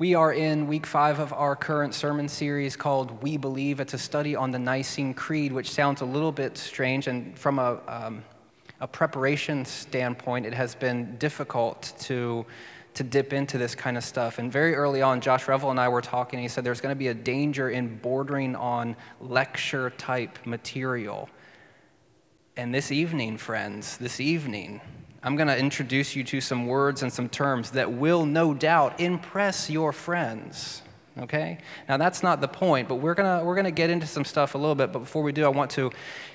We are in week five of our current sermon series called We Believe. It's a study on the Nicene Creed, which sounds a little bit strange. And from a, um, a preparation standpoint, it has been difficult to, to dip into this kind of stuff. And very early on, Josh Revel and I were talking, and he said there's going to be a danger in bordering on lecture type material. And this evening, friends, this evening, I'm going to introduce you to some words and some terms that will no doubt impress your friends. Okay? Now, that's not the point, but we're going we're gonna get into some stuff a little bit. But before we do, I want to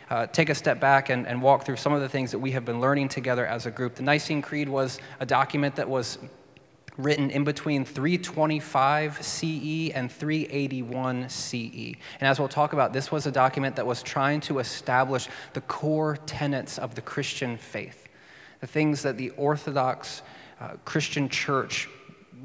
uh, take a step back and, and walk through some of the things that we have been learning together as a group. The Nicene Creed was a document that was written in between 325 CE and 381 CE. And as we'll talk about, this was a document that was trying to establish the core tenets of the Christian faith the things that the Orthodox uh, Christian church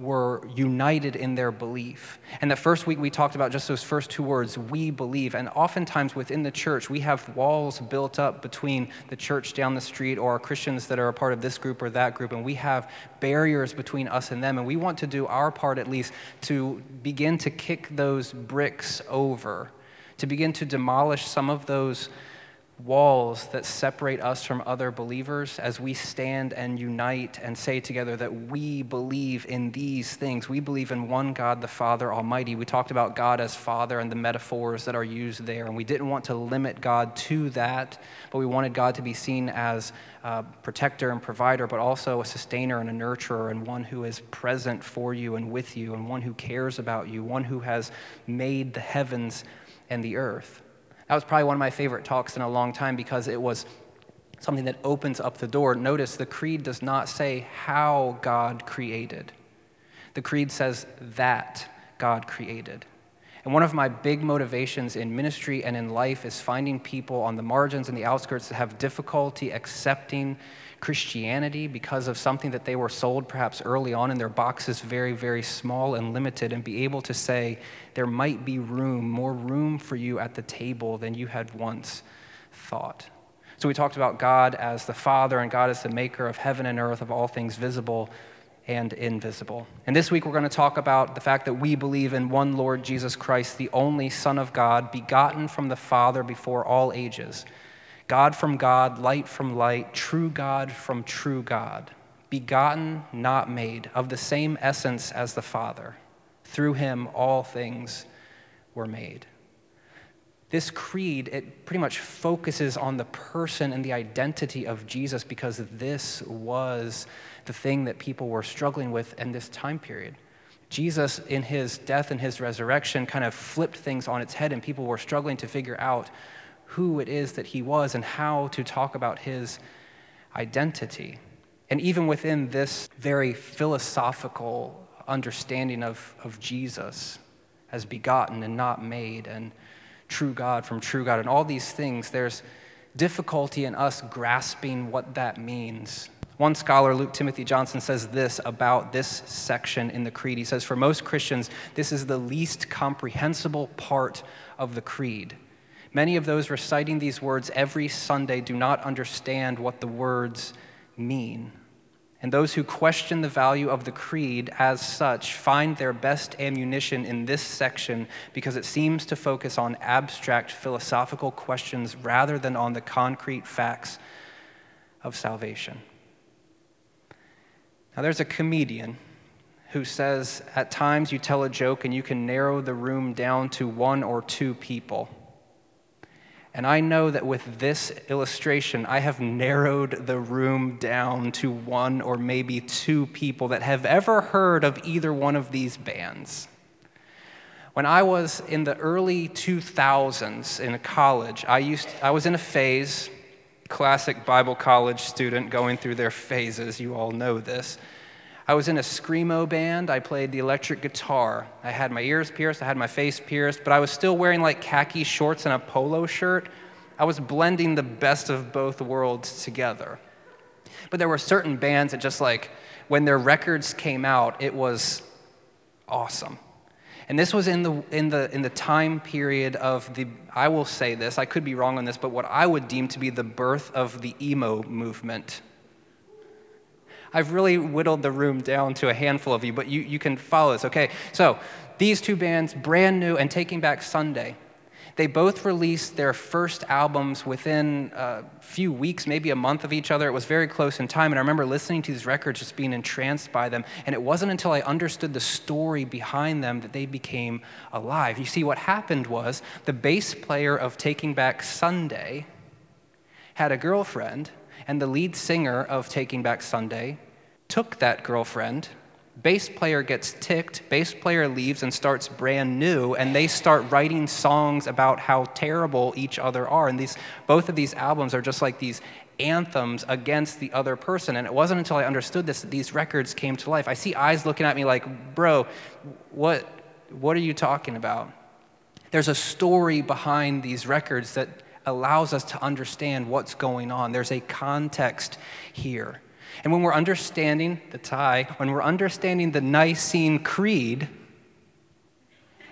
were united in their belief. And the first week we talked about just those first two words, we believe. And oftentimes within the church, we have walls built up between the church down the street or Christians that are a part of this group or that group, and we have barriers between us and them. And we want to do our part at least to begin to kick those bricks over, to begin to demolish some of those walls that separate us from other believers as we stand and unite and say together that we believe in these things. We believe in one God, the Father Almighty. We talked about God as Father and the metaphors that are used there, and we didn't want to limit God to that, but we wanted God to be seen as a protector and provider, but also a sustainer and a nurturer, and one who is present for you and with you, and one who cares about you, one who has made the heavens and the earth. That was probably one of my favorite talks in a long time because it was something that opens up the door. Notice the creed does not say how God created, the creed says that God created. And one of my big motivations in ministry and in life is finding people on the margins and the outskirts that have difficulty accepting Christianity because of something that they were sold perhaps early on in their boxes, very, very small and limited, and be able to say, there might be room, more room for you at the table than you had once thought. So we talked about God as the Father and God as the maker of heaven and earth, of all things visible and invisible. And this week we're going to talk about the fact that we believe in one Lord Jesus Christ, the only Son of God, begotten from the Father before all ages God from God, light from light, true God from true God, begotten, not made, of the same essence as the Father. Through him, all things were made. This creed, it pretty much focuses on the person and the identity of Jesus because this was the thing that people were struggling with in this time period. Jesus, in his death and his resurrection, kind of flipped things on its head, and people were struggling to figure out who it is that he was and how to talk about his identity. And even within this very philosophical understanding of, of Jesus as begotten and not made, and true God from true God, and all these things, there's difficulty in us grasping what that means. One scholar, Luke Timothy Johnson, says this about this section in the Creed. He says, For most Christians, this is the least comprehensible part of the Creed. Many of those reciting these words every Sunday do not understand what the words mean. And those who question the value of the creed as such find their best ammunition in this section because it seems to focus on abstract philosophical questions rather than on the concrete facts of salvation. Now, there's a comedian who says at times you tell a joke and you can narrow the room down to one or two people. And I know that with this illustration, I have narrowed the room down to one or maybe two people that have ever heard of either one of these bands. When I was in the early 2000s in college, I, used, I was in a phase, classic Bible college student going through their phases, you all know this. I was in a Screamo band. I played the electric guitar. I had my ears pierced, I had my face pierced, but I was still wearing like khaki shorts and a polo shirt. I was blending the best of both worlds together. But there were certain bands that just like, when their records came out, it was awesome. And this was in the, in, the, in the time period of the, I will say this, I could be wrong on this, but what I would deem to be the birth of the emo movement I've really whittled the room down to a handful of you, but you, you can follow this. Okay, so these two bands, brand new and Taking Back Sunday, they both released their first albums within a few weeks, maybe a month of each other. It was very close in time. And I remember listening to these records, just being entranced by them. And it wasn't until I understood the story behind them that they became alive. You see, what happened was the bass player of Taking Back Sunday had a girlfriend, and the lead singer of Taking Back Sunday took that girlfriend bass player gets ticked, bass player leaves and starts brand new, and they start writing songs about how terrible each other are. And these, both of these albums are just like these anthems against the other person. And it wasn't until I understood this that these records came to life. I see eyes looking at me like, bro, what, what are you talking about? There's a story behind these records that allows us to understand what's going on. There's a context here. And when we're understanding the tie, when we're understanding the Nicene Creed,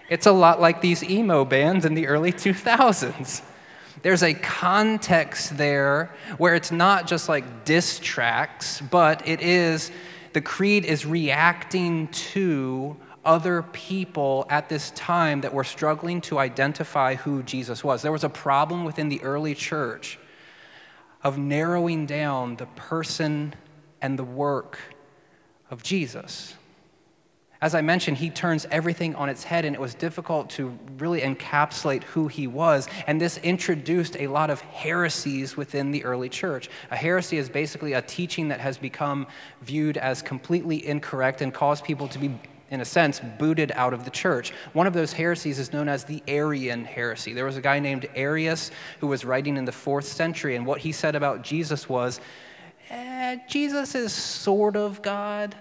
it's a lot like these emo bands in the early 2000s. There's a context there where it's not just like diss tracks, but it is, the creed is reacting to other people at this time that were struggling to identify who Jesus was. There was a problem within the early church of narrowing down the person and the work of Jesus. As I mentioned, he turns everything on its head, and it was difficult to really encapsulate who he was. And this introduced a lot of heresies within the early church. A heresy is basically a teaching that has become viewed as completely incorrect and caused people to be, in a sense, booted out of the church. One of those heresies is known as the Arian heresy. There was a guy named Arius who was writing in the fourth century, and what he said about Jesus was, eh, Jesus is sort of God,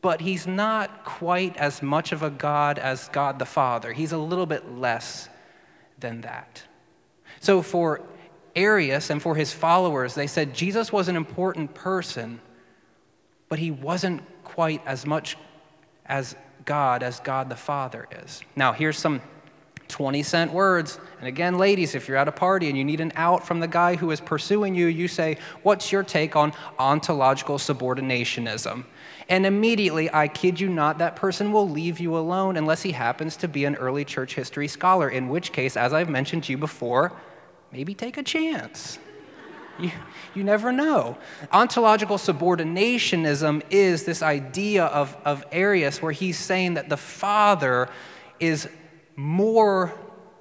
but he's not quite as much of a God as God the Father. He's a little bit less than that. So for Arius and for his followers, they said Jesus was an important person, but he wasn't quite as much as God as God the Father is. Now, here's some 20 cent words. And again, ladies, if you're at a party and you need an out from the guy who is pursuing you, you say, What's your take on ontological subordinationism? And immediately, I kid you not, that person will leave you alone unless he happens to be an early church history scholar, in which case, as I've mentioned to you before, maybe take a chance. You, you never know. Ontological subordinationism is this idea of, of Arius where he's saying that the Father is more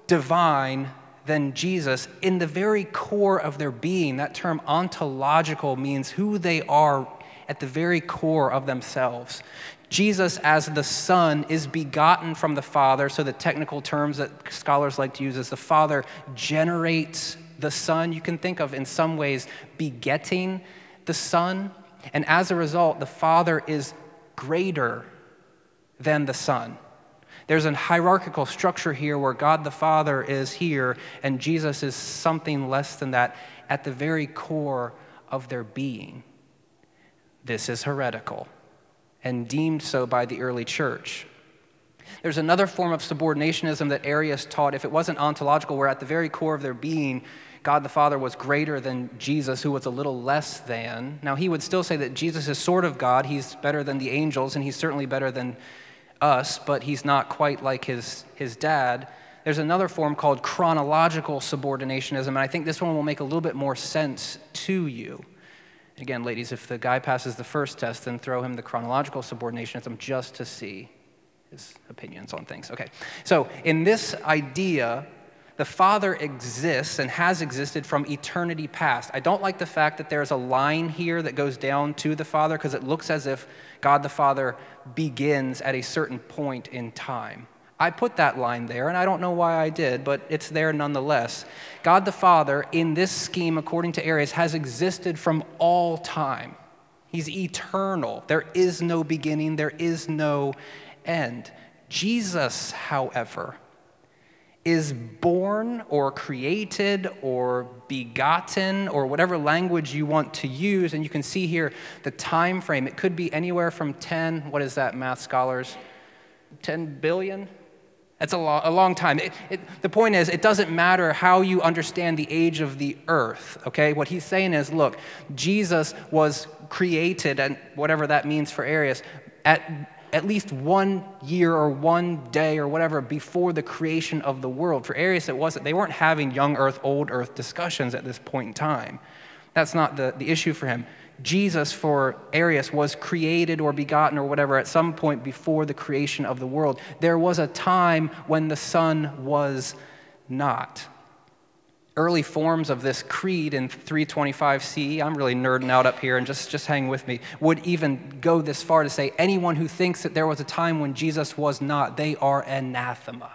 divine than Jesus in the very core of their being. That term ontological means who they are at the very core of themselves. Jesus, as the Son, is begotten from the Father. So, the technical terms that scholars like to use is the Father generates the Son. You can think of, in some ways, begetting the Son. And as a result, the Father is greater than the Son. There's a hierarchical structure here where God the Father is here and Jesus is something less than that at the very core of their being. This is heretical and deemed so by the early church. There's another form of subordinationism that Arius taught. If it wasn't ontological, where at the very core of their being, God the Father was greater than Jesus, who was a little less than. Now, he would still say that Jesus is sort of God. He's better than the angels, and he's certainly better than us, but he's not quite like his, his dad. There's another form called chronological subordinationism, and I think this one will make a little bit more sense to you. Again, ladies, if the guy passes the first test, then throw him the chronological subordinationism just to see his opinions on things. Okay, so in this idea, the Father exists and has existed from eternity past. I don't like the fact that there's a line here that goes down to the Father because it looks as if God the Father begins at a certain point in time. I put that line there, and I don't know why I did, but it's there nonetheless. God the Father, in this scheme, according to Arius, has existed from all time. He's eternal. There is no beginning, there is no end. Jesus, however, is born or created or begotten or whatever language you want to use and you can see here the time frame it could be anywhere from 10 what is that math scholars 10 billion That's a, lo- a long time. It, it, the point is, it doesn't matter how you understand the age of the earth, okay? What he's saying is look, Jesus was created, and whatever that means for Arius, at at least one year or one day or whatever before the creation of the world. For Arius, it wasn't, they weren't having young earth, old earth discussions at this point in time. That's not the, the issue for him. Jesus for Arius was created or begotten or whatever at some point before the creation of the world. There was a time when the Son was not. Early forms of this creed in 325 CE, I'm really nerding out up here and just, just hang with me, would even go this far to say anyone who thinks that there was a time when Jesus was not, they are anathema.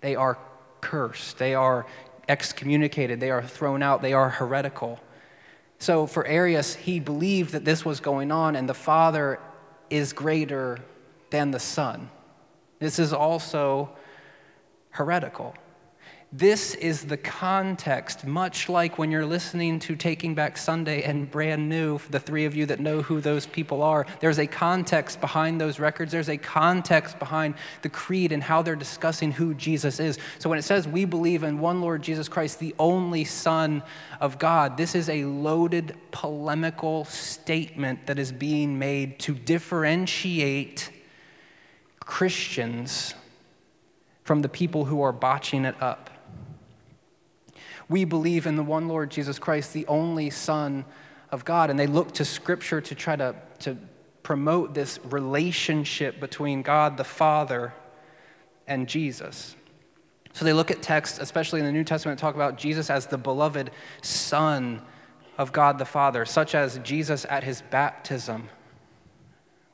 They are cursed. They are excommunicated. They are thrown out. They are heretical. So for Arius, he believed that this was going on, and the Father is greater than the Son. This is also heretical. This is the context, much like when you're listening to Taking Back Sunday and Brand New, the three of you that know who those people are. There's a context behind those records. There's a context behind the creed and how they're discussing who Jesus is. So when it says we believe in one Lord Jesus Christ, the only Son of God, this is a loaded polemical statement that is being made to differentiate Christians from the people who are botching it up. We believe in the one Lord Jesus Christ, the only Son of God. And they look to Scripture to try to, to promote this relationship between God the Father and Jesus. So they look at texts, especially in the New Testament, talk about Jesus as the beloved Son of God the Father, such as Jesus at his baptism,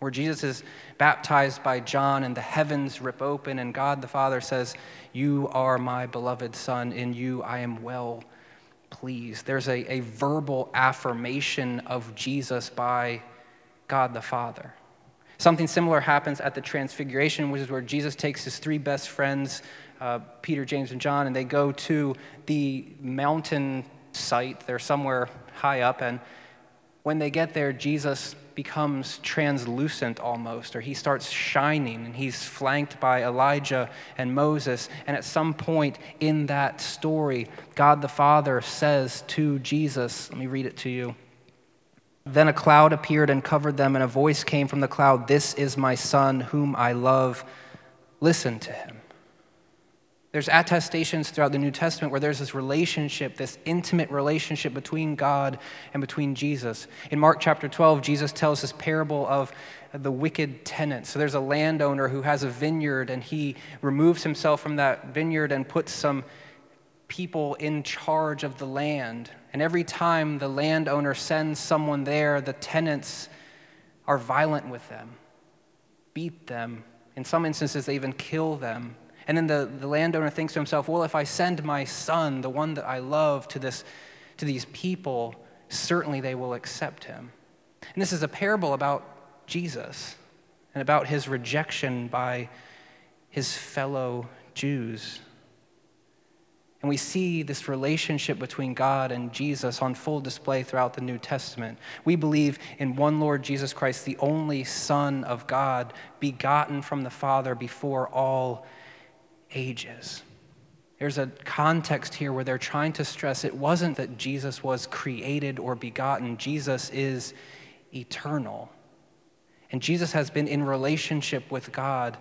where Jesus is baptized by John and the heavens rip open, and God the Father says, You are my beloved Son, in you I am well pleased. There's a, a verbal affirmation of Jesus by God the Father. Something similar happens at the Transfiguration, which is where Jesus takes his three best friends, uh, Peter, James, and John, and they go to the mountain site. They're somewhere high up, and when they get there, Jesus becomes translucent almost, or he starts shining, and he's flanked by Elijah and Moses. And at some point in that story, God the Father says to Jesus, let me read it to you. Then a cloud appeared and covered them, and a voice came from the cloud This is my Son, whom I love. Listen to him. There's attestations throughout the New Testament where there's this relationship, this intimate relationship between God and between Jesus. In Mark chapter 12, Jesus tells this parable of the wicked tenant. So there's a landowner who has a vineyard and he removes himself from that vineyard and puts some people in charge of the land. And every time the landowner sends someone there, the tenants are violent with them, beat them. In some instances, they even kill them. And then the, the landowner thinks to himself, well, if I send my son, the one that I love, to, this, to these people, certainly they will accept him. And this is a parable about Jesus and about his rejection by his fellow Jews. And we see this relationship between God and Jesus on full display throughout the New Testament. We believe in one Lord Jesus Christ, the only Son of God, begotten from the Father before all ages. There's a context here where they're trying to stress it wasn't that Jesus was created or begotten, Jesus is eternal. And Jesus has been in relationship with God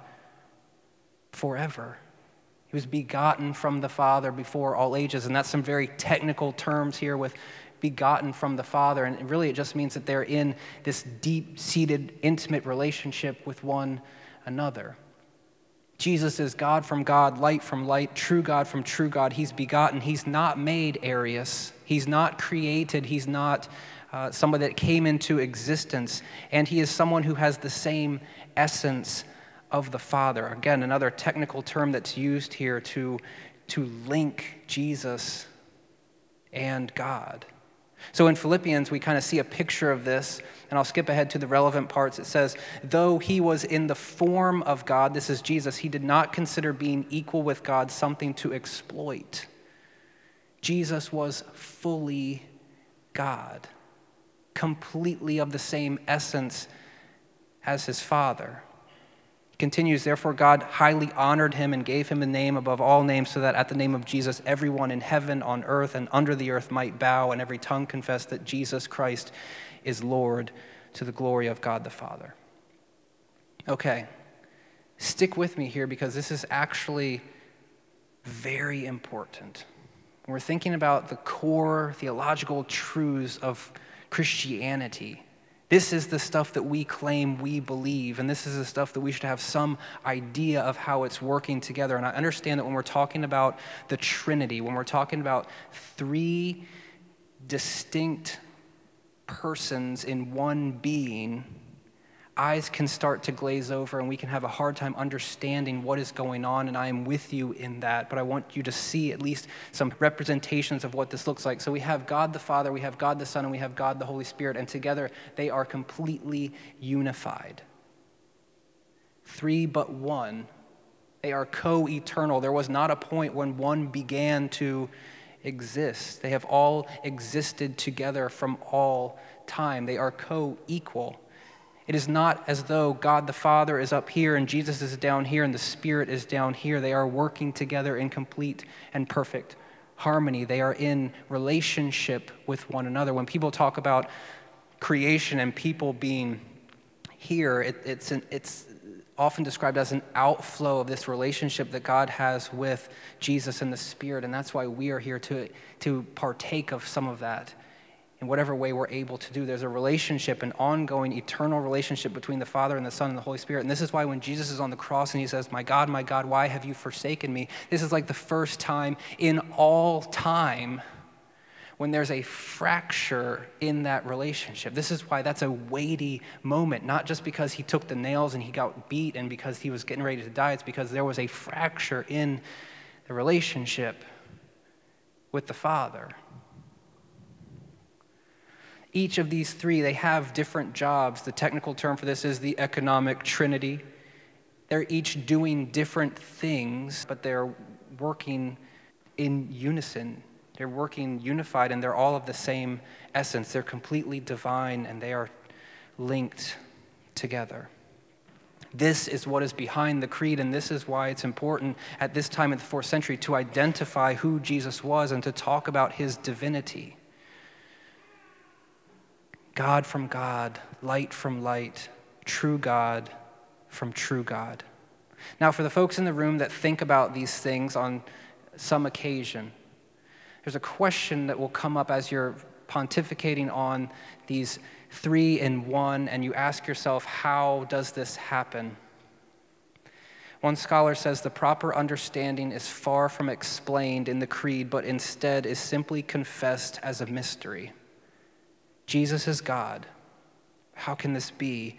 forever. He was begotten from the Father before all ages. And that's some very technical terms here with begotten from the Father. And really, it just means that they're in this deep seated, intimate relationship with one another. Jesus is God from God, light from light, true God from true God. He's begotten. He's not made Arius. He's not created. He's not uh, someone that came into existence. And he is someone who has the same essence of the Father. Again, another technical term that's used here to, to link Jesus and God. So in Philippians, we kind of see a picture of this, and I'll skip ahead to the relevant parts. It says, Though he was in the form of God, this is Jesus, he did not consider being equal with God something to exploit. Jesus was fully God, completely of the same essence as his Father continues, therefore, God highly honored him and gave him a name above all names, so that at the name of Jesus, everyone in heaven, on earth, and under the earth might bow, and every tongue confess that Jesus Christ is Lord to the glory of God the Father. Okay, stick with me here because this is actually very important. We're thinking about the core theological truths of Christianity this is the stuff that we claim we believe, and this is the stuff that we should have some idea of how it's working together. And I understand that when we're talking about the Trinity, when we're talking about three distinct persons in one being, eyes can start to glaze over and we can have a hard time understanding what is going on, and I am with you in that. But I want you to see at least some representations of what this looks like. So we have God the Father, we have God the Son, and we have God the Holy Spirit, and together they are completely unified. Three but one. They are co eternal. There was not a point when one began to exist. They have all existed together from all time. They are co equal. It is not as though God the Father is up here and Jesus is down here and the Spirit is down here. They are working together in complete and perfect harmony. They are in relationship with one another. When people talk about creation and people being here, it, it's, an, it's often described as an outflow of this relationship that God has with Jesus and the Spirit. And that's why we are here to, to partake of some of that in whatever way we're able to do. There's a relationship, an ongoing, eternal relationship between the Father and the Son and the Holy Spirit. And this is why when Jesus is on the cross and he says, My God, my God, why have you forsaken me? This is like the first time in all time when there's a fracture in that relationship. This is why that's a weighty moment, not just because he took the nails and he got beat and because he was getting ready to die, it's because there was a fracture in the relationship with the Father each of these three, they have different jobs. The technical term for this is the economic trinity. They're each doing different things, but they're working in unison. They're working unified, and they're all of the same essence. They're completely divine, and they are linked together. This is what is behind the creed, and this is why it's important at this time in the fourth century to identify who Jesus was and to talk about his divinity. God from God, light from light, true God from true God. Now, for the folks in the room that think about these things on some occasion, there's a question that will come up as you're pontificating on these three in one, and you ask yourself, how does this happen? One scholar says the proper understanding is far from explained in the creed, but instead is simply confessed as a mystery. Jesus is God. How can this be?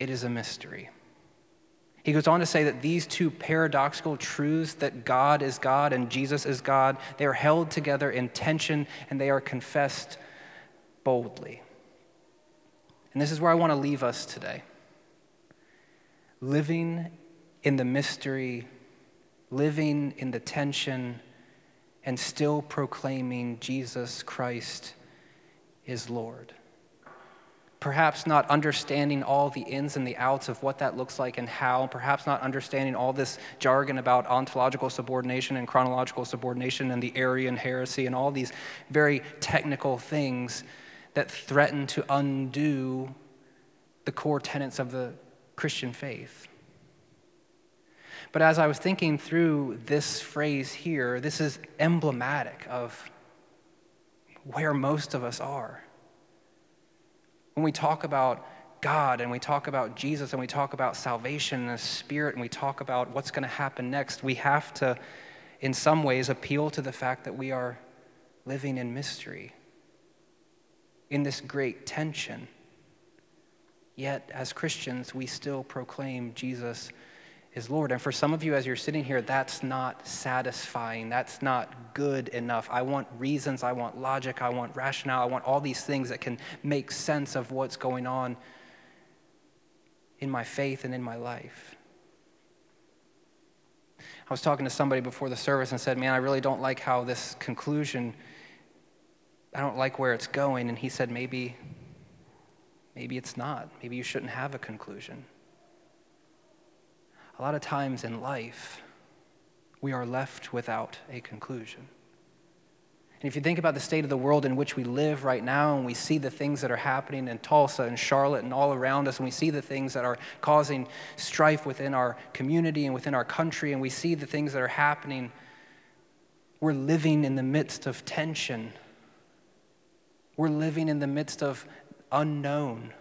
It is a mystery. He goes on to say that these two paradoxical truths that God is God and Jesus is God, they are held together in tension and they are confessed boldly. And this is where I want to leave us today. Living in the mystery, living in the tension, and still proclaiming Jesus Christ is Lord. Perhaps not understanding all the ins and the outs of what that looks like and how, perhaps not understanding all this jargon about ontological subordination and chronological subordination and the Arian heresy and all these very technical things that threaten to undo the core tenets of the Christian faith. But as I was thinking through this phrase here, this is emblematic of where most of us are. When we talk about God and we talk about Jesus and we talk about salvation and the Spirit and we talk about what's going to happen next, we have to, in some ways, appeal to the fact that we are living in mystery, in this great tension. Yet, as Christians, we still proclaim Jesus is Lord. And for some of you, as you're sitting here, that's not satisfying. That's not good enough. I want reasons, I want logic, I want rationale, I want all these things that can make sense of what's going on in my faith and in my life. I was talking to somebody before the service and said, Man, I really don't like how this conclusion, I don't like where it's going. And he said, Maybe, maybe it's not. Maybe you shouldn't have a conclusion. A lot of times in life, we are left without a conclusion. And if you think about the state of the world in which we live right now, and we see the things that are happening in Tulsa and Charlotte and all around us, and we see the things that are causing strife within our community and within our country, and we see the things that are happening, we're living in the midst of tension. We're living in the midst of unknown.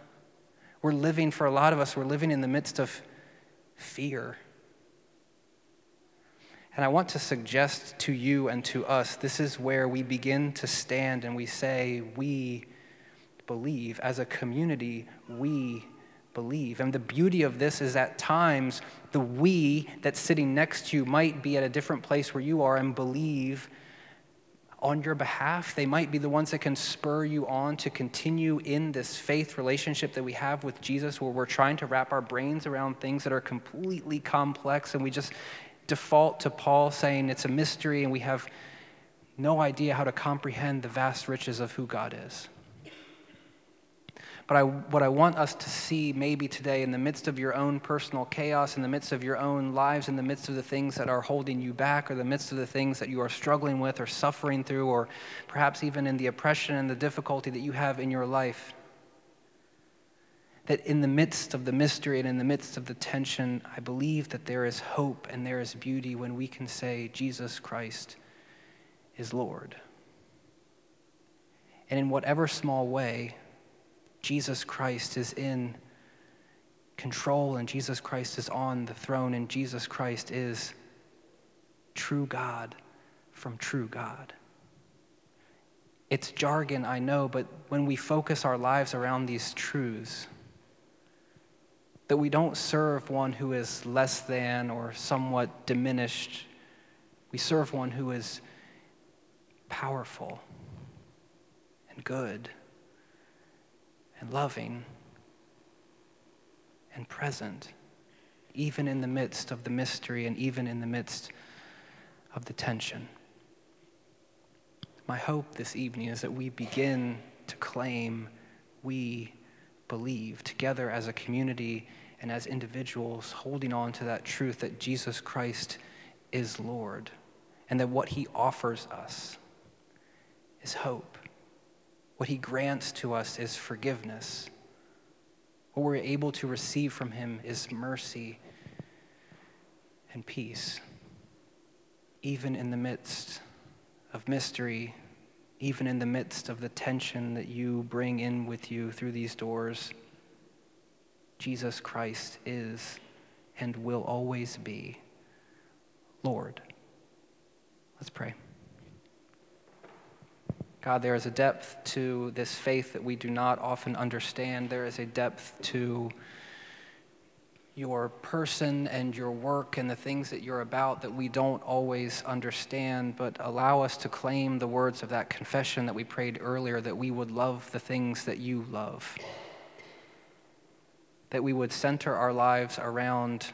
We're living, for a lot of us, we're living in the midst of fear. And I want to suggest to you and to us this is where we begin to stand and we say, We believe. As a community, we believe. And the beauty of this is at times the we that's sitting next to you might be at a different place where you are and believe on your behalf. They might be the ones that can spur you on to continue in this faith relationship that we have with Jesus, where we're trying to wrap our brains around things that are completely complex and we just default to Paul saying it's a mystery and we have no idea how to comprehend the vast riches of who God is. But I, what I want us to see maybe today, in the midst of your own personal chaos, in the midst of your own lives, in the midst of the things that are holding you back, or the midst of the things that you are struggling with or suffering through, or perhaps even in the oppression and the difficulty that you have in your life, that in the midst of the mystery and in the midst of the tension, I believe that there is hope and there is beauty when we can say, Jesus Christ is Lord. And in whatever small way, Jesus Christ is in control and Jesus Christ is on the throne and Jesus Christ is true God from true God. It's jargon, I know, but when we focus our lives around these truths, that we don't serve one who is less than or somewhat diminished. We serve one who is powerful and good and loving and present, even in the midst of the mystery and even in the midst of the tension. My hope this evening is that we begin to claim we believe together as a community and as individuals, holding on to that truth that Jesus Christ is Lord and that what he offers us is hope. What he grants to us is forgiveness. What we're able to receive from him is mercy and peace, even in the midst of mystery even in the midst of the tension that you bring in with you through these doors, Jesus Christ is and will always be Lord. Let's pray. God, there is a depth to this faith that we do not often understand. There is a depth to your person and your work and the things that you're about that we don't always understand, but allow us to claim the words of that confession that we prayed earlier that we would love the things that you love. That we would center our lives around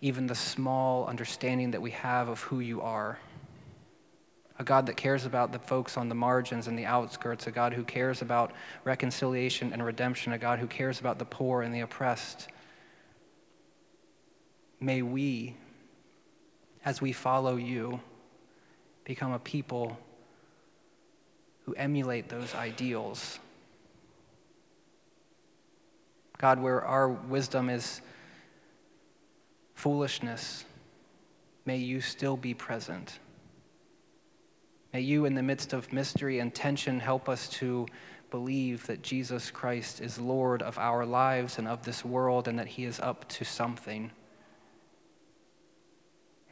even the small understanding that we have of who you are. A God that cares about the folks on the margins and the outskirts, a God who cares about reconciliation and redemption, a God who cares about the poor and the oppressed May we, as we follow you, become a people who emulate those ideals. God, where our wisdom is foolishness, may you still be present. May you, in the midst of mystery and tension, help us to believe that Jesus Christ is Lord of our lives and of this world and that he is up to something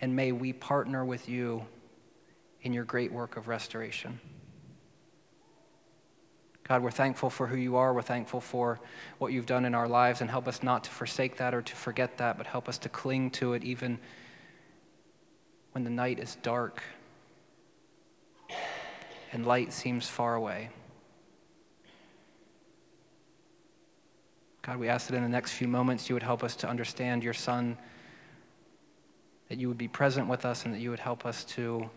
and may we partner with you in your great work of restoration. God, we're thankful for who you are. We're thankful for what you've done in our lives, and help us not to forsake that or to forget that, but help us to cling to it even when the night is dark and light seems far away. God, we ask that in the next few moments you would help us to understand your Son that you would be present with us and that you would help us to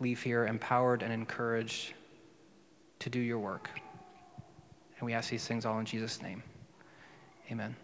leave here empowered and encouraged to do your work. And we ask these things all in Jesus' name. Amen.